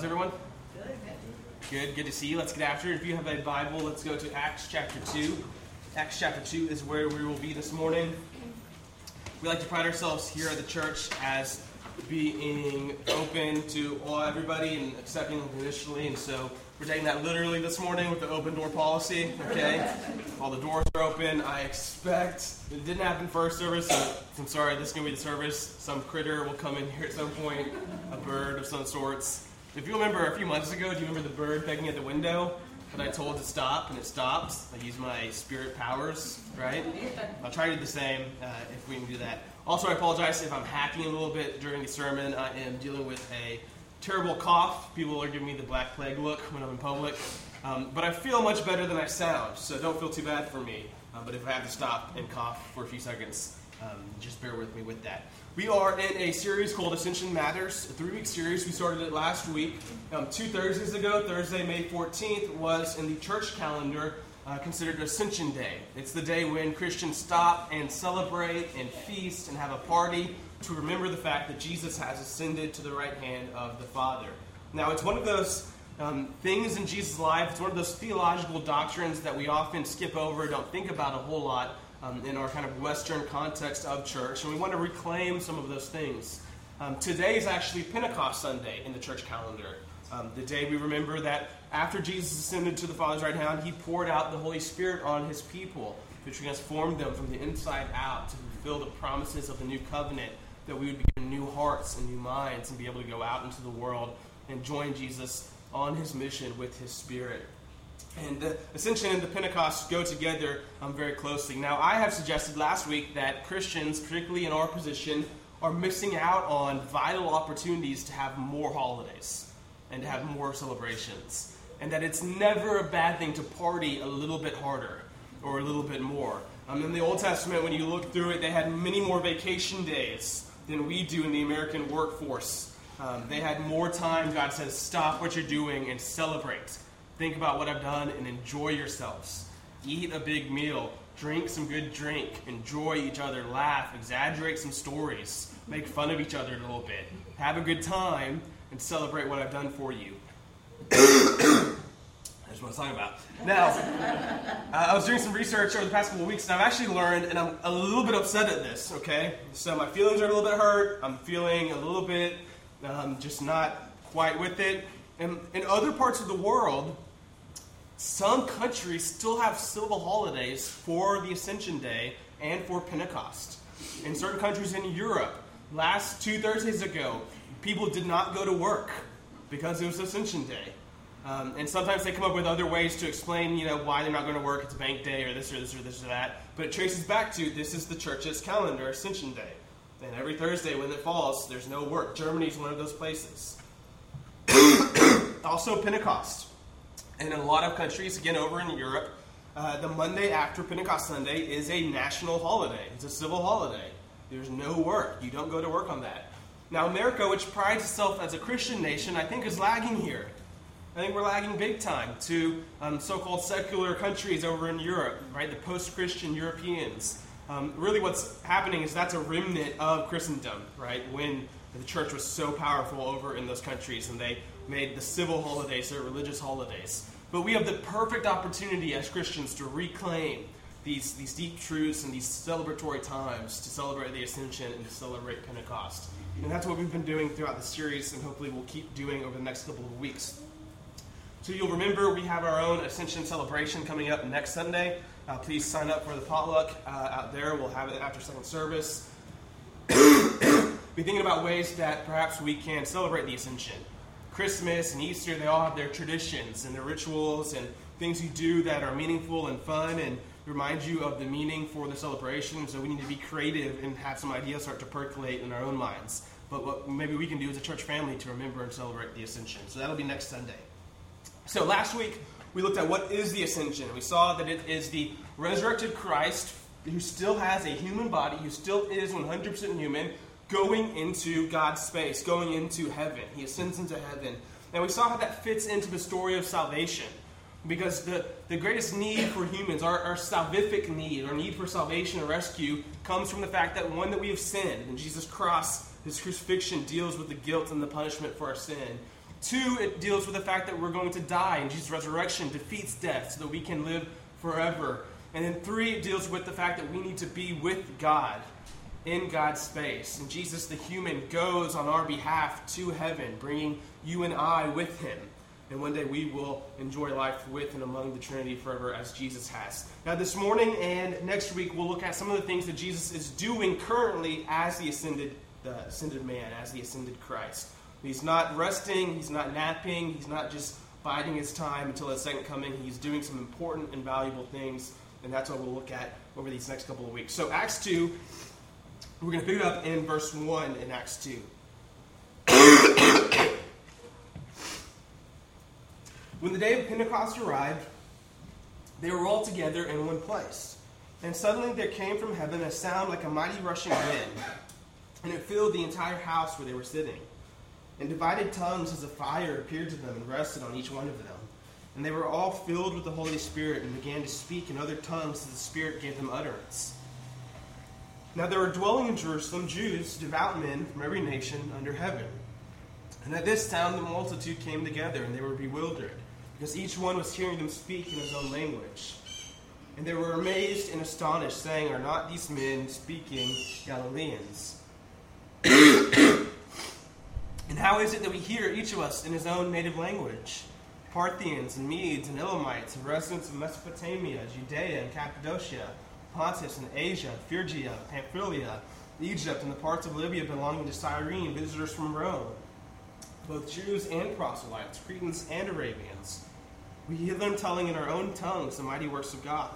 How's everyone? Good. Good. Good to see you. Let's get after it. If you have a Bible, let's go to Acts chapter 2. Acts chapter 2 is where we will be this morning. We like to pride ourselves here at the church as being open to all everybody and accepting unconditionally, and so we're taking that literally this morning with the open door policy. Okay, all the doors are open. I expect it didn't happen first service. So I'm sorry. This is gonna be the service. Some critter will come in here at some point, a bird of some sorts. If you remember a few months ago, do you remember the bird begging at the window? that I told to stop, and it stops? I use my spirit powers, right? I'll try to do the same uh, if we can do that. Also, I apologize if I'm hacking a little bit during the sermon. I am dealing with a terrible cough. People are giving me the black plague look when I'm in public. Um, but I feel much better than I sound, so don't feel too bad for me. Uh, but if I have to stop and cough for a few seconds, um, just bear with me with that. We are in a series called Ascension Matters, a three week series. We started it last week. Um, two Thursdays ago, Thursday, May 14th, was in the church calendar uh, considered Ascension Day. It's the day when Christians stop and celebrate and feast and have a party to remember the fact that Jesus has ascended to the right hand of the Father. Now, it's one of those um, things in Jesus' life, it's one of those theological doctrines that we often skip over, don't think about a whole lot um, in our kind of Western context of church, and we want to reclaim some of those things. Um, today is actually Pentecost Sunday in the church calendar. Um, the day we remember that after Jesus ascended to the Father's right hand, he poured out the Holy Spirit on his people to transform them from the inside out to fulfill the promises of the new covenant, that we would be new hearts and new minds and be able to go out into the world and join Jesus on his mission with his Spirit. And the Ascension and the Pentecost go together um, very closely. Now, I have suggested last week that Christians, particularly in our position, are missing out on vital opportunities to have more holidays and to have more celebrations. And that it's never a bad thing to party a little bit harder or a little bit more. Um, in the Old Testament, when you look through it, they had many more vacation days than we do in the American workforce. Um, they had more time. God says, stop what you're doing and celebrate. Think about what I've done and enjoy yourselves. Eat a big meal, drink some good drink, enjoy each other, laugh, exaggerate some stories, make fun of each other a little bit, have a good time, and celebrate what I've done for you. That's what I was talking about. Now, uh, I was doing some research over the past couple of weeks, and I've actually learned, and I'm a little bit upset at this, okay? So my feelings are a little bit hurt. I'm feeling a little bit um, just not quite with it. And in other parts of the world, some countries still have civil holidays for the Ascension Day and for Pentecost. In certain countries in Europe, last two Thursdays ago, people did not go to work because it was Ascension Day. Um, and sometimes they come up with other ways to explain, you know, why they're not going to work. It's bank day, or this, or this, or this, or that. But it traces back to this is the church's calendar, Ascension Day. And every Thursday when it falls, there's no work. Germany is one of those places. also, Pentecost. And in a lot of countries, again over in Europe, uh, the Monday after Pentecost Sunday is a national holiday. It's a civil holiday. There's no work. You don't go to work on that. Now, America, which prides itself as a Christian nation, I think is lagging here. I think we're lagging big time to um, so-called secular countries over in Europe, right? The post-Christian Europeans. Um, really, what's happening is that's a remnant of Christendom, right? When the church was so powerful over in those countries, and they made the civil holidays their religious holidays. But we have the perfect opportunity as Christians to reclaim these, these deep truths and these celebratory times to celebrate the Ascension and to celebrate Pentecost. And that's what we've been doing throughout the series, and hopefully we'll keep doing over the next couple of weeks. So you'll remember we have our own Ascension celebration coming up next Sunday. Uh, please sign up for the potluck uh, out there. We'll have it after second service. Be thinking about ways that perhaps we can celebrate the Ascension. Christmas and Easter, they all have their traditions and their rituals and things you do that are meaningful and fun and remind you of the meaning for the celebration. So we need to be creative and have some ideas start to percolate in our own minds. But what maybe we can do as a church family to remember and celebrate the Ascension. So that'll be next Sunday. So last week we looked at what is the Ascension. We saw that it is the resurrected Christ who still has a human body, who still is 100% human, going into God's space, going into heaven. He ascends into heaven. And we saw how that fits into the story of salvation. Because the, the greatest need for humans, our, our salvific need, our need for salvation and rescue, comes from the fact that one, that we have sinned, and Jesus' cross, his crucifixion, deals with the guilt and the punishment for our sin. Two, it deals with the fact that we're going to die, and Jesus' resurrection defeats death so that we can live forever. And then three, it deals with the fact that we need to be with God in God's space. And Jesus, the human, goes on our behalf to heaven, bringing you and I with him. And one day we will enjoy life with and among the Trinity forever as Jesus has. Now, this morning and next week, we'll look at some of the things that Jesus is doing currently as the ascended, the ascended man, as the ascended Christ. He's not resting, he's not napping, he's not just biding his time until his second coming. He's doing some important and valuable things, and that's what we'll look at over these next couple of weeks. So, Acts 2, we're going to pick it up in verse 1 in Acts 2. when the day of Pentecost arrived, they were all together in one place. And suddenly there came from heaven a sound like a mighty rushing wind, and it filled the entire house where they were sitting. And divided tongues as a fire appeared to them and rested on each one of them. And they were all filled with the Holy Spirit and began to speak in other tongues as the Spirit gave them utterance. Now there were dwelling in Jerusalem Jews, devout men from every nation under heaven. And at this sound the multitude came together, and they were bewildered, because each one was hearing them speak in his own language. And they were amazed and astonished, saying, Are not these men speaking Galileans? and how is it that we hear each of us in his own native language? Parthians and Medes and Elamites and residents of Mesopotamia, Judea and Cappadocia Pontus and Asia, Phrygia, Pamphylia, Egypt, and the parts of Libya belonging to Cyrene, visitors from Rome, both Jews and proselytes, Cretans and Arabians. We hear them telling in our own tongues the mighty works of God.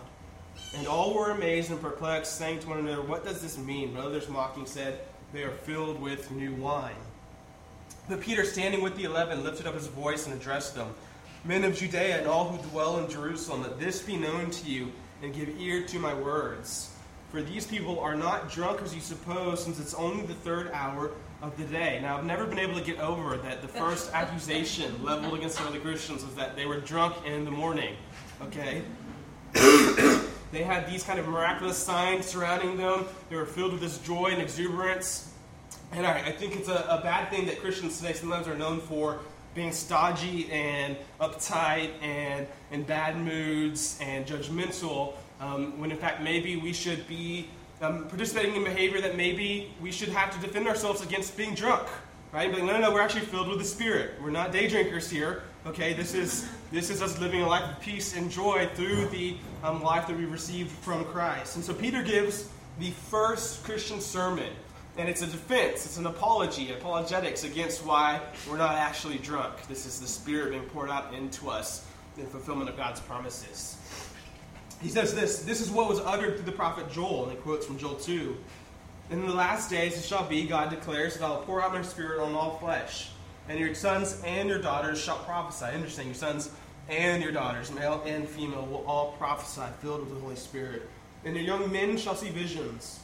And all were amazed and perplexed, saying to one another, What does this mean? But others mocking said, They are filled with new wine. But Peter, standing with the eleven, lifted up his voice and addressed them Men of Judea and all who dwell in Jerusalem, let this be known to you and give ear to my words. For these people are not drunk as you suppose, since it's only the third hour of the day. Now, I've never been able to get over that the first accusation leveled against the early Christians was that they were drunk in the morning. Okay? they had these kind of miraculous signs surrounding them. They were filled with this joy and exuberance. And I, I think it's a, a bad thing that Christians today sometimes are known for being stodgy and uptight and in bad moods and judgmental, um, when in fact maybe we should be um, participating in behavior that maybe we should have to defend ourselves against being drunk. Right? But no, no, no, we're actually filled with the Spirit. We're not day drinkers here. Okay, this is this is us living a life of peace and joy through the um, life that we received from Christ. And so Peter gives the first Christian sermon and it's a defense, it's an apology, apologetics against why we're not actually drunk. This is the Spirit being poured out into us in fulfillment of God's promises. He says this this is what was uttered through the prophet Joel, and he quotes from Joel 2. In the last days it shall be, God declares, that I will pour out my Spirit on all flesh, and your sons and your daughters shall prophesy. Interesting, your sons and your daughters, male and female, will all prophesy, filled with the Holy Spirit. And your young men shall see visions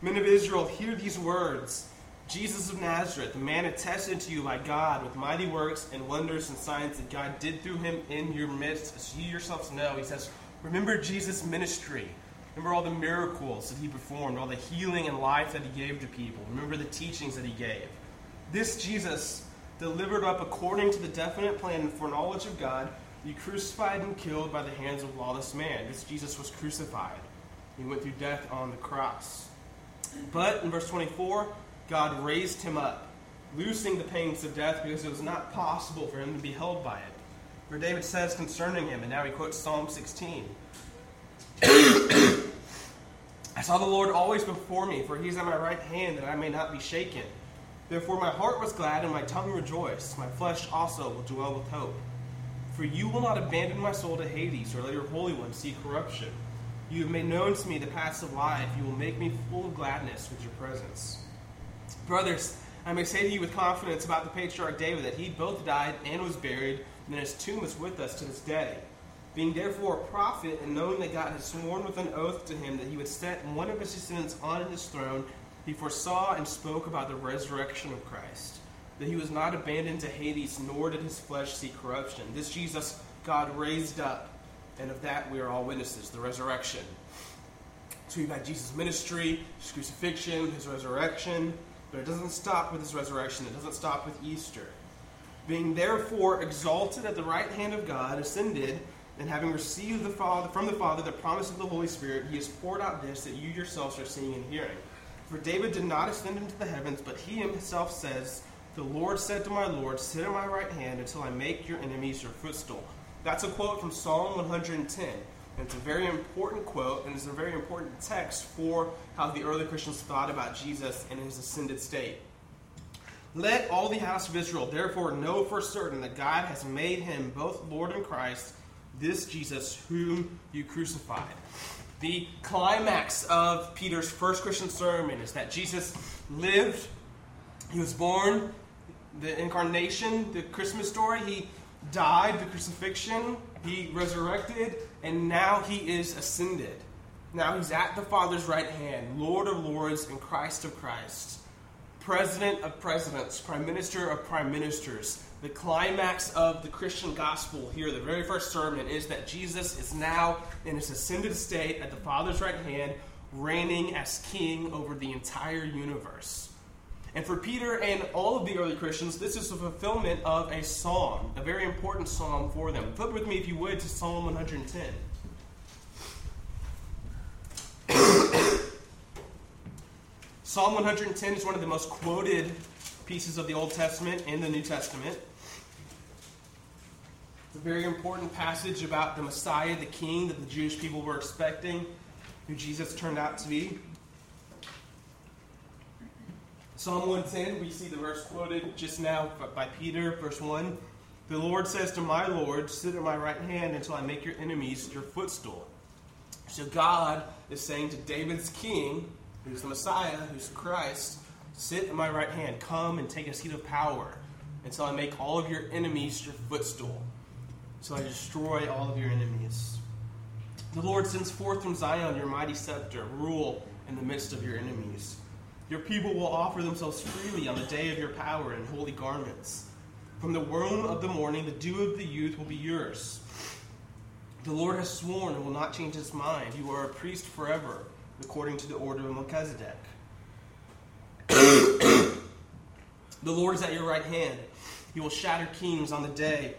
Men of Israel, hear these words. Jesus of Nazareth, the man attested to you by God with mighty works and wonders and signs that God did through him in your midst, as you yourselves know. He says, Remember Jesus' ministry. Remember all the miracles that he performed, all the healing and life that he gave to people. Remember the teachings that he gave. This Jesus, delivered up according to the definite plan and foreknowledge of God, be crucified and killed by the hands of lawless man. This Jesus was crucified. He went through death on the cross. But in verse 24, God raised him up, loosing the pangs of death because it was not possible for him to be held by it. For David says concerning him, and now he quotes Psalm 16 I saw the Lord always before me, for he is at my right hand, that I may not be shaken. Therefore my heart was glad, and my tongue rejoiced. My flesh also will dwell with hope. For you will not abandon my soul to Hades, or let your Holy One see corruption. You have made known to me the paths of life. You will make me full of gladness with your presence. Brothers, I may say to you with confidence about the patriarch David that he both died and was buried, and his tomb is with us to this day. Being therefore a prophet, and knowing that God had sworn with an oath to him that he would set one of his descendants on his throne, he foresaw and spoke about the resurrection of Christ, that he was not abandoned to Hades, nor did his flesh see corruption. This Jesus God raised up, and of that we are all witnesses, the resurrection. So we've had Jesus' ministry, his crucifixion, his resurrection, but it doesn't stop with his resurrection. It doesn't stop with Easter. Being therefore exalted at the right hand of God, ascended, and having received the Father, from the Father the promise of the Holy Spirit, he has poured out this that you yourselves are seeing and hearing. For David did not ascend into the heavens, but he himself says, The Lord said to my Lord, Sit at my right hand until I make your enemies your footstool. That's a quote from Psalm 110. And it's a very important quote, and it's a very important text for how the early Christians thought about Jesus in his ascended state. Let all the house of Israel therefore know for certain that God has made him both Lord and Christ, this Jesus whom you crucified. The climax of Peter's first Christian sermon is that Jesus lived, he was born, the incarnation, the Christmas story, he died, the crucifixion, he resurrected, and now he is ascended. Now he's at the Father's right hand, Lord of lords and Christ of Christ, President of presidents, Prime Minister of prime ministers. The climax of the Christian gospel here, the very first sermon, is that Jesus is now in his ascended state at the Father's right hand, reigning as king over the entire universe. And for Peter and all of the early Christians, this is a fulfillment of a psalm, a very important psalm for them. Flip with me, if you would, to Psalm 110. Psalm 110 is one of the most quoted pieces of the Old Testament and the New Testament. It's a very important passage about the Messiah, the King that the Jewish people were expecting, who Jesus turned out to be. Psalm 110, we see the verse quoted just now by Peter, verse 1. The Lord says to my Lord, Sit at my right hand until I make your enemies your footstool. So God is saying to David's king, who's the Messiah, who's Christ, Sit at my right hand, come and take a seat of power until I make all of your enemies your footstool, until I destroy all of your enemies. The Lord sends forth from Zion your mighty scepter, rule in the midst of your enemies. Your people will offer themselves freely on the day of your power in holy garments. From the womb of the morning, the dew of the youth will be yours. The Lord has sworn and will not change his mind. You are a priest forever, according to the order of Melchizedek. the Lord is at your right hand. He will shatter kings on the day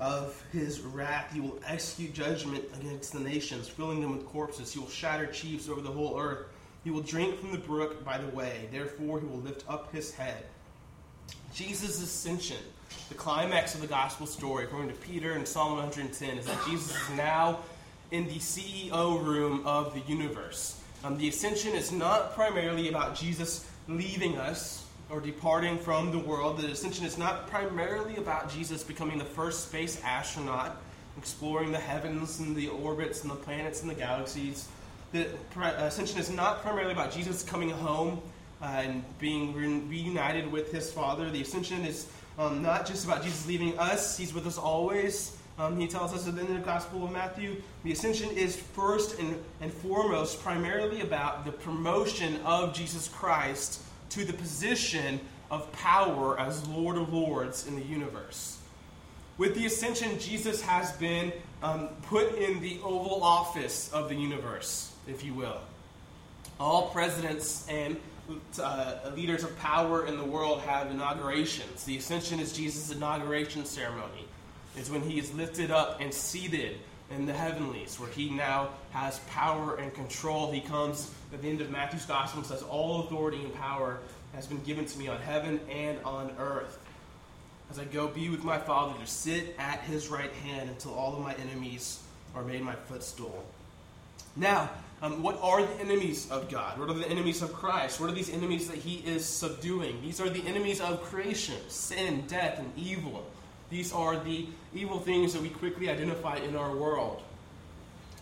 of his wrath. He will execute judgment against the nations, filling them with corpses. He will shatter chiefs over the whole earth. He will drink from the brook by the way. Therefore, he will lift up his head. Jesus' ascension, the climax of the gospel story, according to Peter and Psalm 110, is that Jesus is now in the CEO room of the universe. Um, the ascension is not primarily about Jesus leaving us or departing from the world. The ascension is not primarily about Jesus becoming the first space astronaut, exploring the heavens and the orbits and the planets and the galaxies the ascension is not primarily about Jesus coming home uh, and being reunited with his Father. The ascension is um, not just about Jesus leaving us, he's with us always. Um, he tells us in the Gospel of Matthew, the ascension is first and, and foremost primarily about the promotion of Jesus Christ to the position of power as Lord of Lords in the universe. With the ascension, Jesus has been um, put in the Oval Office of the universe if you will. All presidents and uh, leaders of power in the world have inaugurations. The Ascension is Jesus' inauguration ceremony. It's when he is lifted up and seated in the heavenlies, where he now has power and control. He comes at the end of Matthew's gospel and says, All authority and power has been given to me on heaven and on earth. As I go be with my Father to sit at his right hand until all of my enemies are made my footstool. Now, um, what are the enemies of God? What are the enemies of Christ? What are these enemies that He is subduing? These are the enemies of creation sin, death, and evil. These are the evil things that we quickly identify in our world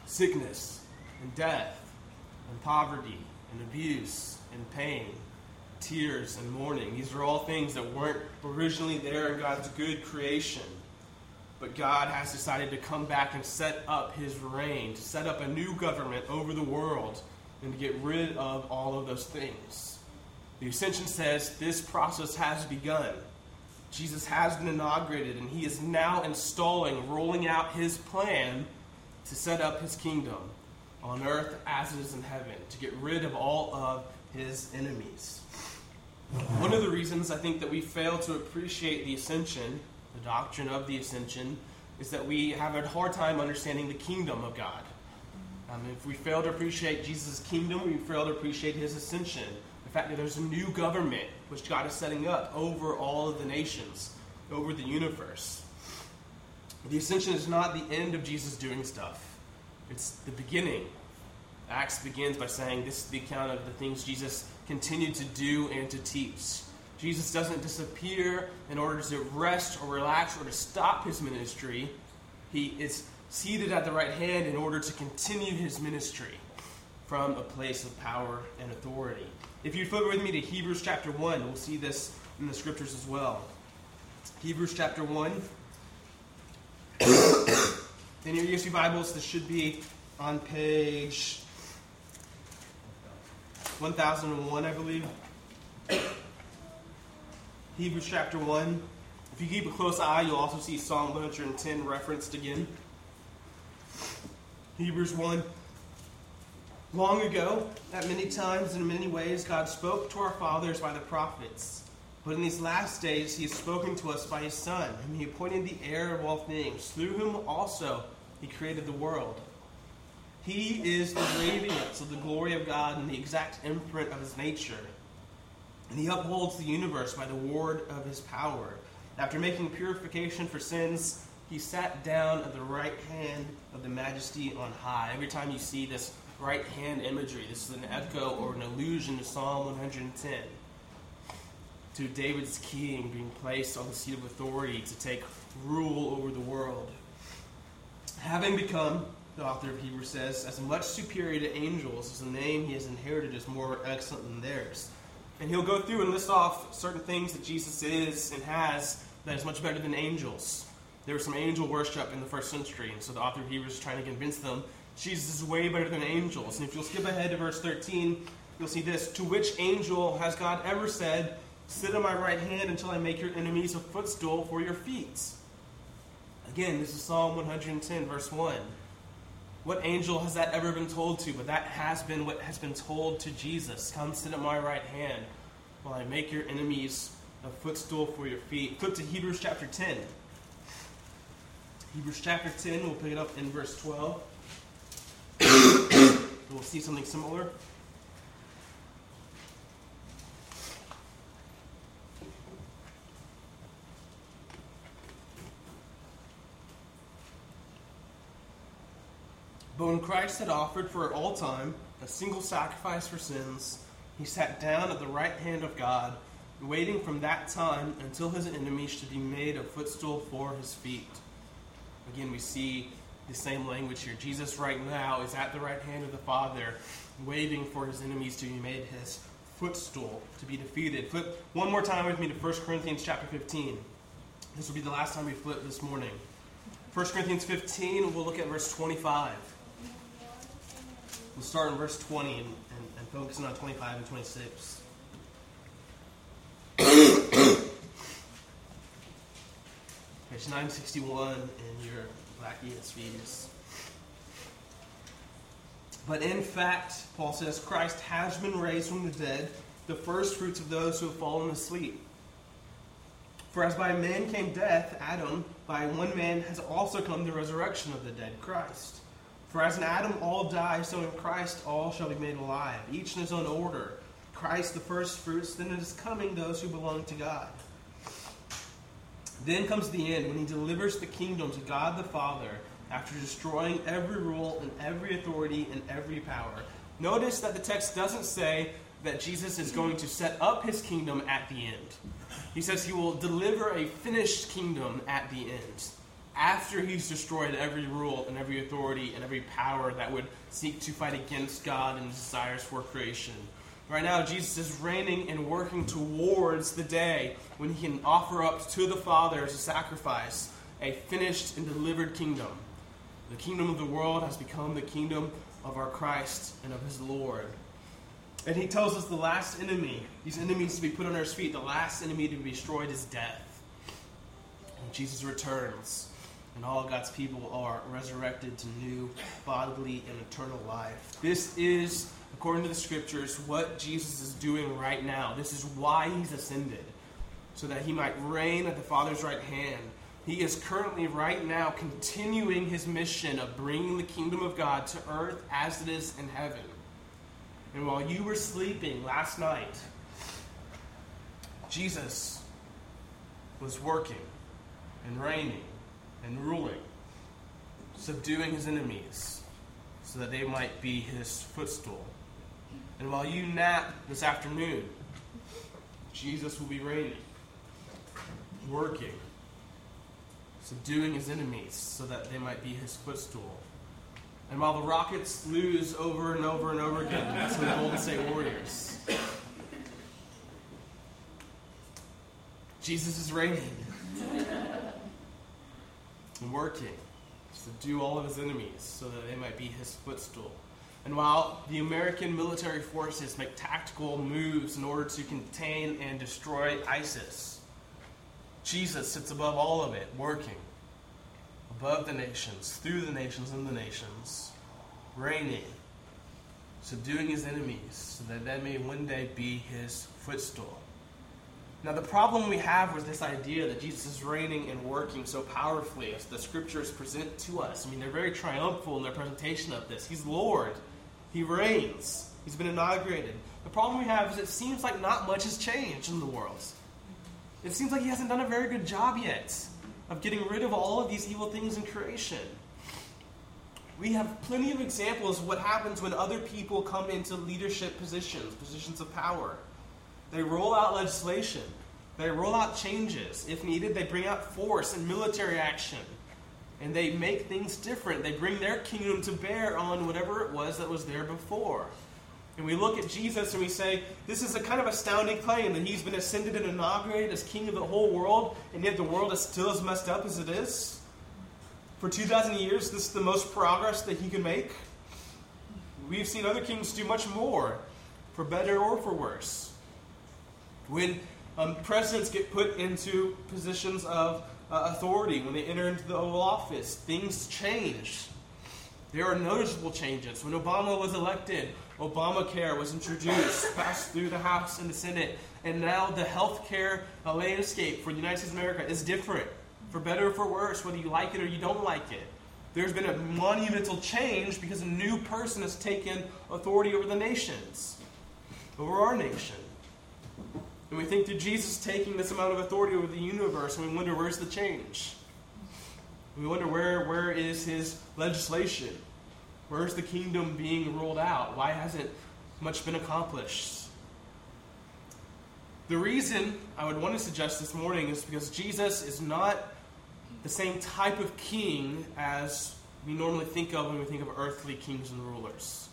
sickness, and death, and poverty, and abuse, and pain, tears, and mourning. These are all things that weren't originally there in God's good creation. but God has decided to come back and set up his reign, to set up a new government over the world, and to get rid of all of those things. The Ascension says this process has begun. Jesus has been inaugurated, and he is now installing, rolling out his plan to set up his kingdom on earth as it is in heaven, to get rid of all of his enemies. One of the reasons I think that we fail to appreciate the ascension, the doctrine of the ascension, is that we have a hard time understanding the kingdom of God. Um, if we fail to appreciate Jesus' kingdom, we fail to appreciate his ascension. The fact that there's a new government which God is setting up over all of the nations, over the universe. The ascension is not the end of Jesus doing stuff, it's the beginning. Acts begins by saying this is the account of the things Jesus continued to do and to teach. Jesus doesn't disappear in order to rest or relax or to stop his ministry. He is seated at the right hand in order to continue his ministry from a place of power and authority. If you flip with me to Hebrews chapter 1, we'll see this in the scriptures as well. Hebrews chapter 1. in your ESV Bibles, this should be on page 1001, I believe. Hebrews chapter 1. If you keep a close eye, you'll also see Psalm 110 referenced again. Hebrews 1. Long ago, at many times and in many ways, God spoke to our fathers by the prophets. But in these last days, He has spoken to us by His Son, whom He appointed the heir of all things, through whom also He created the world. He is the radiance of the glory of God and the exact imprint of his nature. And he upholds the universe by the word of his power. After making purification for sins, he sat down at the right hand of the majesty on high. Every time you see this right hand imagery, this is an echo or an allusion to Psalm 110. To David's king being placed on the seat of authority to take rule over the world. Having become the author of Hebrews says, as much superior to angels as the name he has inherited is more excellent than theirs. And he'll go through and list off certain things that Jesus is and has that is much better than angels. There was some angel worship in the first century, and so the author of Hebrews is trying to convince them Jesus is way better than angels. And if you'll skip ahead to verse 13, you'll see this To which angel has God ever said, Sit on my right hand until I make your enemies a footstool for your feet? Again, this is Psalm 110, verse 1. What angel has that ever been told to? But that has been what has been told to Jesus. Come sit at my right hand while I make your enemies a footstool for your feet. Flip to Hebrews chapter 10. Hebrews chapter 10, we'll pick it up in verse 12. we'll see something similar. But when Christ had offered for all time a single sacrifice for sins, he sat down at the right hand of God, waiting from that time until his enemies should be made a footstool for his feet. Again, we see the same language here. Jesus, right now, is at the right hand of the Father, waiting for his enemies to be made his footstool, to be defeated. Flip one more time with me to 1 Corinthians chapter 15. This will be the last time we flip this morning. 1 Corinthians 15, we'll look at verse 25. We'll start in verse 20 and, and, and on 25 and 26. Page 961 in your black ESVs. But in fact, Paul says, Christ has been raised from the dead, the first fruits of those who have fallen asleep. For as by man came death, Adam, by one man has also come the resurrection of the dead, Christ. For as in Adam all die, so in Christ all shall be made alive, each in his own order. Christ the first fruits, then it is coming those who belong to God. Then comes the end, when he delivers the kingdom to God the Father, after destroying every rule and every authority and every power. Notice that the text doesn't say that Jesus is going to set up his kingdom at the end. He says he will deliver a finished kingdom at the end after he's destroyed every rule and every authority and every power that would seek to fight against God and his desires for creation. Right now, Jesus is reigning and working towards the day when he can offer up to the Father as a sacrifice a finished and delivered kingdom. The kingdom of the world has become the kingdom of our Christ and of his Lord. And he tells us the last enemy, these enemies to be put on our feet, the last enemy to be destroyed is death. And Jesus returns, and all God's people are resurrected to new bodily and eternal life. This is, according to the scriptures, what Jesus is doing right now. This is why he's ascended, so that he might reign at the Father's right hand. He is currently, right now, continuing his mission of bringing the kingdom of God to earth as it is in heaven. And while you were sleeping last night, Jesus was working and reigning and ruling, subduing his enemies so that they might be his footstool. And while you nap this afternoon, Jesus will be reigning, working, subduing his enemies so that they might be his footstool. And while the Rockets lose over and over and over again to the Golden State Warriors, Jesus is reigning working to subdue all of his enemies so that they might be his footstool. And while the American military forces make tactical moves in order to contain and destroy ISIS, Jesus sits above all of it, working above the nations, through the nations and the nations, reigning, subduing his enemies, so that they may one day be his footstool. Now, the problem we have with this idea that Jesus is reigning and working so powerfully as the scriptures present to us, I mean, they're very triumphal in their presentation of this. He's Lord, He reigns, He's been inaugurated. The problem we have is it seems like not much has changed in the world. It seems like He hasn't done a very good job yet of getting rid of all of these evil things in creation. We have plenty of examples of what happens when other people come into leadership positions, positions of power. They roll out legislation, they roll out changes. If needed, they bring out force and military action. And they make things different. They bring their kingdom to bear on whatever it was that was there before. And we look at Jesus and we say, this is a kind of astounding claim that he's been ascended and inaugurated as king of the whole world, and yet the world is still as messed up as it is. For 2,000 years, this is the most progress that he can make. We've seen other kings do much more, for better or for worse. When um, presidents get put into positions of uh, authority, when they enter into the Oval Office, things change. There are noticeable changes. When Obama was elected, Obamacare was introduced, passed through the House and the Senate, and now the health care uh, landscape for the United States of America is different, for better or for worse, whether you like it or you don't like it. There's been a monumental change because a new person has taken authority over the nations, over our nation. And we think that Jesus taking this amount of authority over the universe, and we wonder where's the change? We wonder where, where is his legislation? Where's the kingdom being ruled out? Why hasn't much been accomplished? The reason I would want to suggest this morning is because Jesus is not the same type of king as we normally think of when we think of earthly kings and rulers.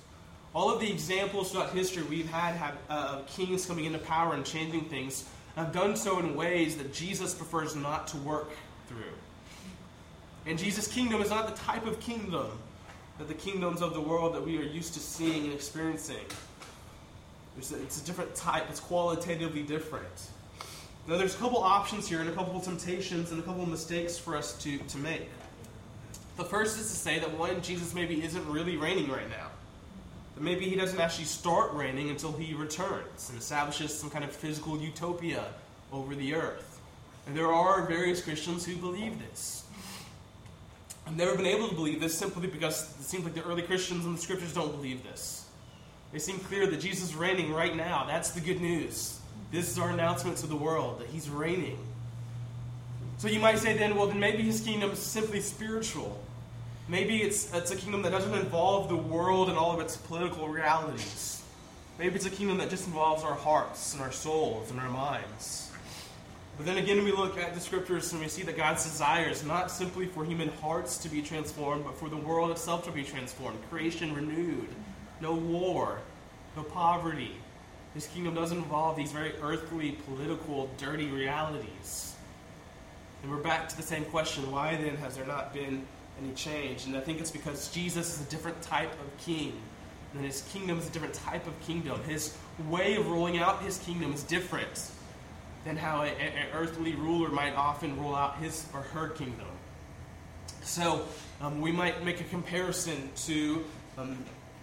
All of the examples throughout history we've had have, uh, kings coming into power and changing things have done so in ways that Jesus prefers not to work through. And Jesus' kingdom is not the type of kingdom that the kingdoms of the world that we are used to seeing and experiencing. It's a, it's a different type, it's qualitatively different. Now, there's a couple options here and a couple temptations and a couple mistakes for us to, to make. The first is to say that one, Jesus maybe isn't really reigning right now. That maybe he doesn't actually start reigning until he returns and establishes some kind of physical utopia over the earth. And there are various Christians who believe this. I've never been able to believe this simply because it seems like the early Christians and the scriptures don't believe this. They seem clear that Jesus is reigning right now. That's the good news. This is our announcement to the world that he's reigning. So you might say then, well, then maybe his kingdom is simply spiritual. Maybe it's, it's a kingdom that doesn't involve the world and all of its political realities. Maybe it's a kingdom that just involves our hearts and our souls and our minds. But then again, we look at the scriptures and we see that God's desire is not simply for human hearts to be transformed, but for the world itself to be transformed, creation renewed, no war, no poverty. His kingdom doesn't involve these very earthly, political, dirty realities. And we're back to the same question why then has there not been any change? And I think it's because Jesus is a different type of king. And his kingdom is a different type of kingdom. His way of rolling out his kingdom is different than how an earthly ruler might often roll out his or her kingdom. So um, we might make a comparison to um,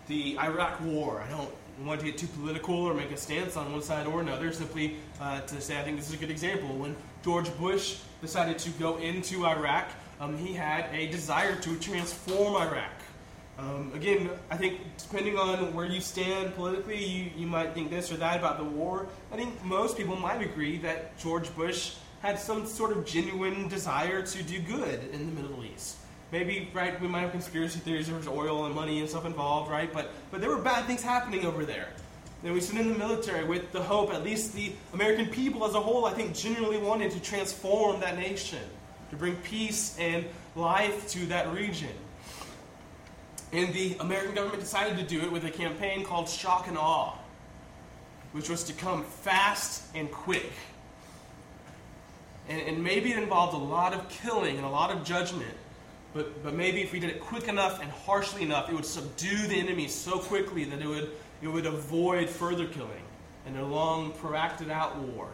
the Iraq War. I don't want to get too political or make a stance on one side or another, simply uh, to say I think this is a good example. When George Bush decided to go into Iraq, um, he had a desire to transform Iraq. Um, again, I think depending on where you stand politically, you, you might think this or that about the war. I think most people might agree that George Bush had some sort of genuine desire to do good in the Middle East. Maybe, right, we might have conspiracy theories, there was oil and money and stuff involved, right? But, but there were bad things happening over there. And we sent in the military with the hope, at least the American people as a whole, I think, genuinely wanted to transform that nation, to bring peace and life to that region. And the American government decided to do it with a campaign called Shock and Awe, which was to come fast and quick. And, and maybe it involved a lot of killing and a lot of judgment. But, but maybe if we did it quick enough and harshly enough, it would subdue the enemy so quickly that it would, it would avoid further killing and a long, protracted out war.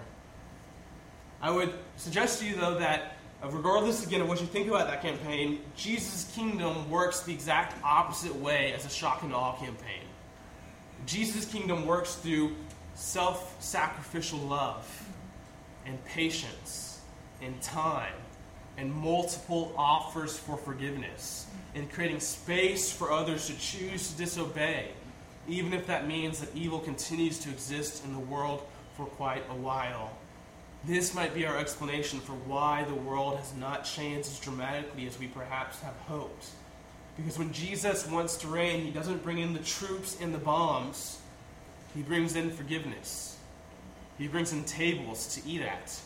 I would suggest to you, though, that Uh, regardless again of what you think about that campaign, Jesus' kingdom works the exact opposite way as a shock and awe campaign. Jesus' kingdom works through self sacrificial love and patience and time and multiple offers for forgiveness and creating space for others to choose to disobey, even if that means that evil continues to exist in the world for quite a while. This might be our explanation for why the world has not changed as dramatically as we perhaps have hoped. Because when Jesus wants to reign, he doesn't bring in the troops and the bombs, he brings in forgiveness. He brings in tables to eat at,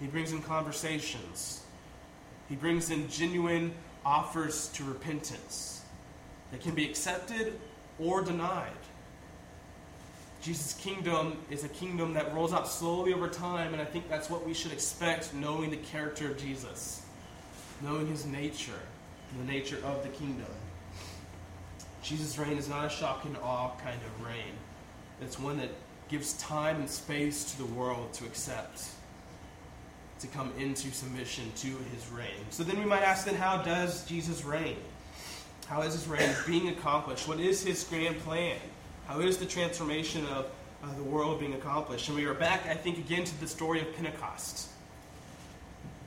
he brings in conversations, he brings in genuine offers to repentance that can be accepted or denied. Jesus' kingdom is a kingdom that rolls out slowly over time, and I think that's what we should expect knowing the character of Jesus, knowing his nature, the nature of the kingdom. Jesus' reign is not a shock and awe kind of reign. It's one that gives time and space to the world to accept, to come into submission to his reign. So then we might ask then, how does Jesus reign? How is his reign being accomplished? What is his grand plan? How is the transformation of uh, the world being accomplished? And we are back, I think, again to the story of Pentecost.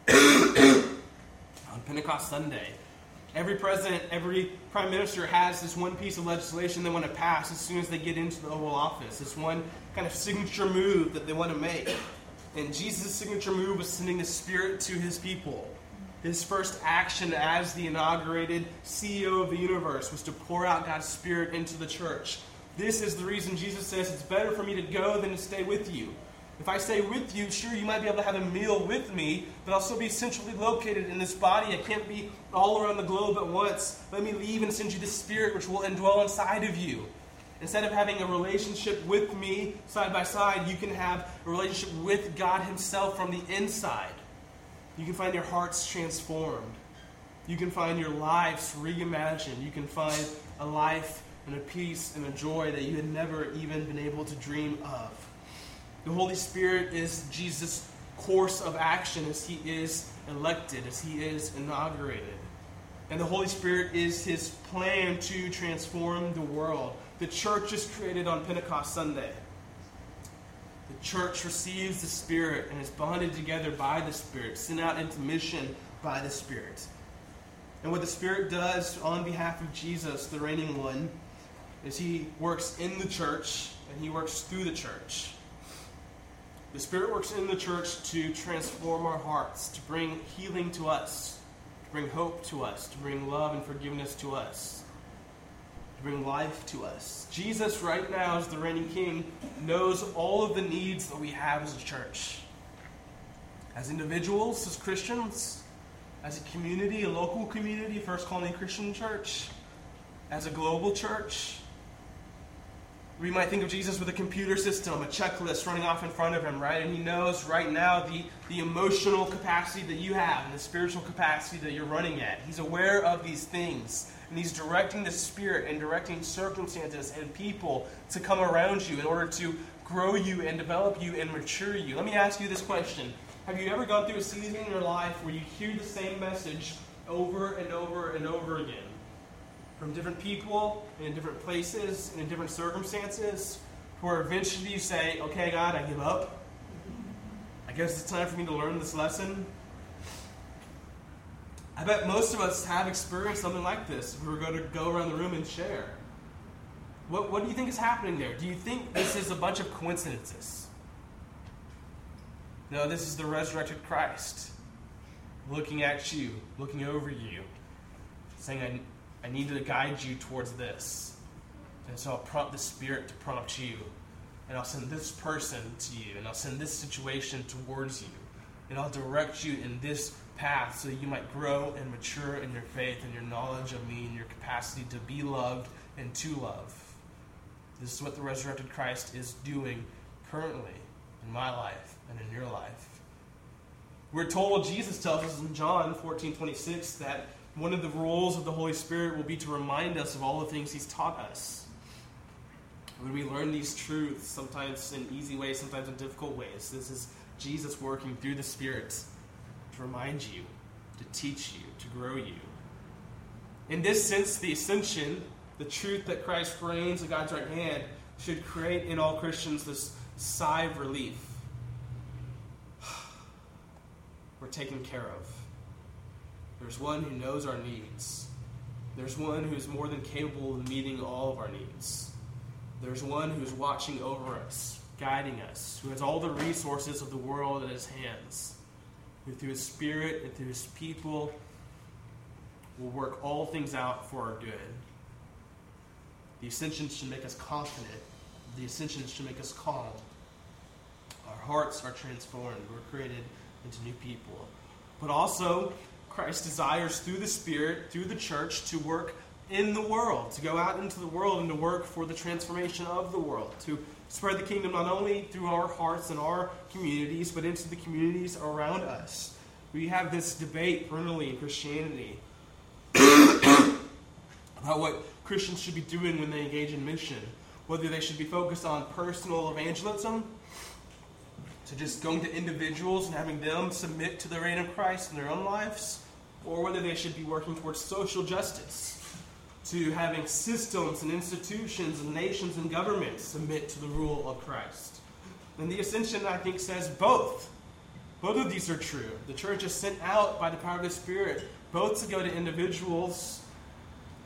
On Pentecost Sunday, every president, every prime minister has this one piece of legislation they want to pass as soon as they get into the Oval Office. This one kind of signature move that they want to make. And Jesus' signature move was sending the Spirit to his people. His first action as the inaugurated CEO of the universe was to pour out God's Spirit into the church. This is the reason Jesus says it's better for me to go than to stay with you. If I stay with you, sure, you might be able to have a meal with me, but I'll still be centrally located in this body. I can't be all around the globe at once. Let me leave and send you the Spirit, which will indwell inside of you. Instead of having a relationship with me side by side, you can have a relationship with God Himself from the inside. You can find your hearts transformed. You can find your lives reimagined. You can find a life and a peace and a joy that you had never even been able to dream of. The Holy Spirit is Jesus' course of action as he is elected, as he is inaugurated. And the Holy Spirit is his plan to transform the world. The church is created on Pentecost Sunday. The church receives the Spirit and is bonded together by the Spirit, sent out into mission by the Spirit. And what the Spirit does on behalf of Jesus, the reigning one, is he works in the church and he works through the church. The Spirit works in the church to transform our hearts, to bring healing to us, to bring hope to us, to bring love and forgiveness to us, to bring life to us. Jesus, right now, as the reigning king, knows all of the needs that we have as a church. As individuals, as Christians, as a community, a local community, First Colony Christian Church, as a global church, We might think of Jesus with a computer system, a checklist running off in front of him, right? And he knows right now the, the emotional capacity that you have and the spiritual capacity that you're running at. He's aware of these things. And he's directing the Spirit and directing circumstances and people to come around you in order to grow you and develop you and mature you. Let me ask you this question Have you ever gone through a season in your life where you hear the same message over and over and over again? From different people, and in different places, and in different circumstances, where eventually you say, Okay, God, I give up. I guess it's time for me to learn this lesson. I bet most of us have experienced something like this. If we were going to go around the room and share. What, what do you think is happening there? Do you think this is a bunch of coincidences? No, this is the resurrected Christ looking at you, looking over you, saying, I, need to guide you towards this. And so I'll prompt the Spirit to prompt you. And I'll send this person to you. And I'll send this situation towards you. And I'll direct you in this path so that you might grow and mature in your faith and your knowledge of me and your capacity to be loved and to love. This is what the resurrected Christ is doing currently in my life and in your life. We're told, Jesus tells us in John 14 26, that one of the roles of the Holy Spirit will be to remind us of all the things He's taught us. When we learn these truths, sometimes in easy ways, sometimes in difficult ways, this is Jesus working through the Spirit to remind you, to teach you, to grow you. In this sense, the ascension, the truth that Christ reigns at God's right hand, should create in all Christians this sigh of relief. We're taken care of. There's one who knows our needs. There's one who's more than capable of meeting all of our needs. There's one who's watching over us, guiding us, who has all the resources of the world in his hands who through his spirit and through his people will work all things out for our good. The ascension should make us confident. The ascension should make us calm. Our hearts are transformed. We're created into new people. But also, Christ desires through the Spirit, through the church, to work in the world, to go out into the world and to work for the transformation of the world, to spread the kingdom not only through our hearts and our communities, but into the communities around us. We have this debate perennially in Christianity about what Christians should be doing when they engage in mission. Whether they should be focused on personal evangelism, to just going to individuals and having them submit to the reign of Christ in their own lives, or whether they should be working towards social justice to having systems and institutions and nations and governments submit to the rule of Christ. And the ascension, I think, says both. Both of these are true. The church is sent out by the power of the Spirit, both to go to individuals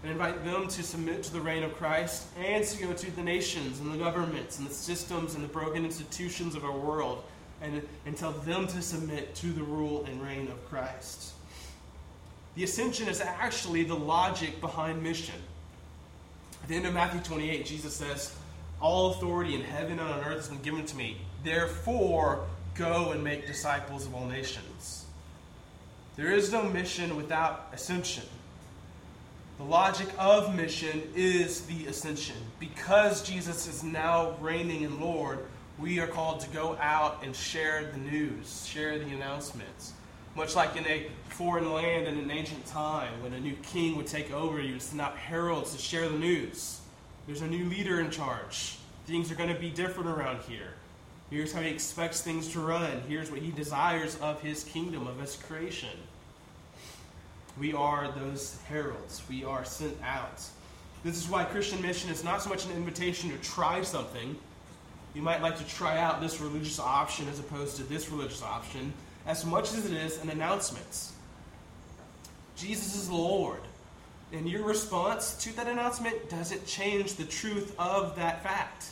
and invite them to submit to the reign of Christ, and to go to the nations and the governments and the systems and the broken institutions of our world, and, and tell them to submit to the rule and reign of Christ. The ascension is actually the logic behind mission. At the end of Matthew 28, Jesus says, All authority in heaven and on earth has been given to me. Therefore, go and make disciples of all nations. There is no mission without ascension. The logic of mission is the ascension. Because Jesus is now reigning and Lord, we are called to go out and share the news, share the announcements. Much like in a foreign land in an ancient time when a new king would take over, you would send out heralds to share the news. There's a new leader in charge. Things are going to be different around here. Here's how he expects things to run. Here's what he desires of his kingdom, of his creation. We are those heralds. We are sent out. This is why Christian mission is not so much an invitation to try something. You might like to try out this religious option as opposed to this religious option as much as it is an announcement. Jesus is Lord. And your response to that announcement doesn't change the truth of that fact.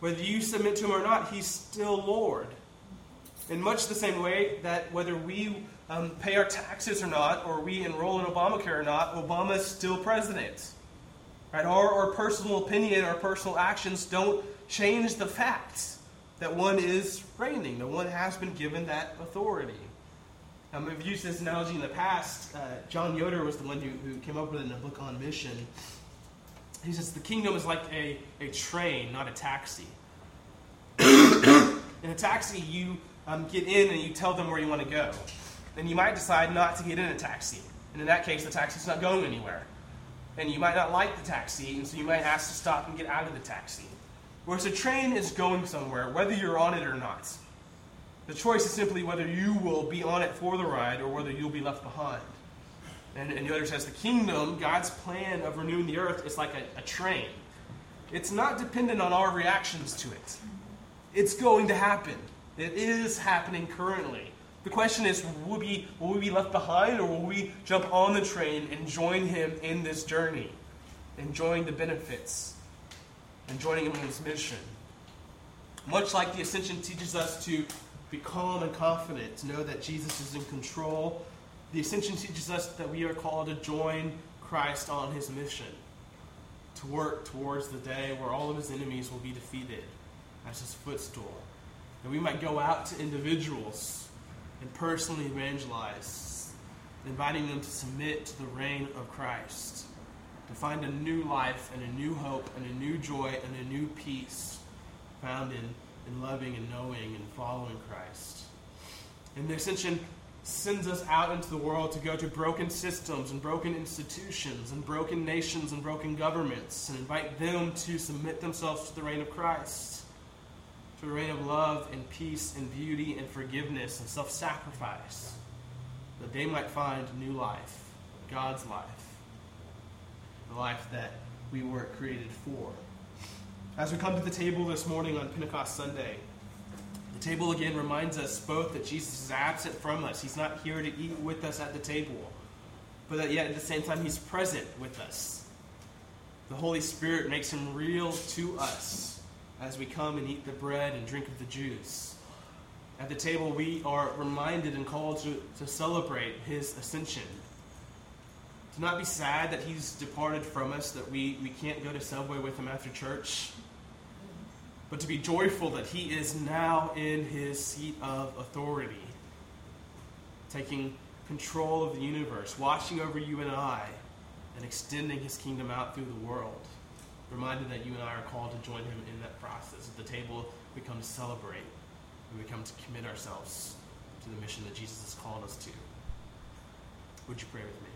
Whether you submit to him or not, he's still Lord. In much the same way that whether we um, pay our taxes or not, or we enroll in Obamacare or not, Obama is still president. Right? Our, our personal opinion, our personal actions don't change the facts that one is reigning, that one has been given that authority. Um, I've used this analogy in the past. Uh, John Yoder was the one who, who came up with it in a book on mission. he says the kingdom is like a, a train, not a taxi. in a taxi, you um, get in and you tell them where you want to go. Then you might decide not to get in a taxi. And in that case, the taxi's not going anywhere. And you might not like the taxi, and so you might ask to stop and get out of the taxi. Whereas a train is going somewhere, whether you're on it or not. The choice is simply whether you will be on it for the ride or whether you'll be left behind. And, and Yoder says the kingdom, God's plan of renewing the earth, is like a, a train. It's not dependent on our reactions to it. It's going to happen. It is happening currently. The question is will we, will we be left behind or will we jump on the train and join him in this journey, enjoying the benefits, and joining him in his mission? Much like the ascension teaches us to be calm and confident, to know that Jesus is in control, the ascension teaches us that we are called to join Christ on his mission, to work towards the day where all of his enemies will be defeated as his footstool. That we might go out to individuals and personally evangelize, inviting them to submit to the reign of Christ, to find a new life and a new hope and a new joy and a new peace found in, in loving and knowing and following Christ. And the ascension sends us out into the world to go to broken systems and broken institutions and broken nations and broken governments and invite them to submit themselves to the reign of Christ to a reign of love and peace and beauty and forgiveness and self sacrifice, that they might find new life, God's life, the life that we were created for. As we come to the table this morning on Pentecost Sunday, the table again reminds us both that Jesus is absent from us. He's not here to eat with us at the table, but that yet at the same time, He's present with us. The Holy Spirit makes Him real to us as we come and eat the bread and drink of the juice. At the table, we are reminded and called to, to celebrate his ascension. To not be sad that he's departed from us, that we, we can't go to Subway with him after church, but to be joyful that he is now in his seat of authority, taking control of the universe, watching over you and I, and extending his kingdom out through the world reminded that you and I are called to join him in that process. At the table, we come to celebrate, we come to commit ourselves to the mission that Jesus has called us to. Would you pray with me?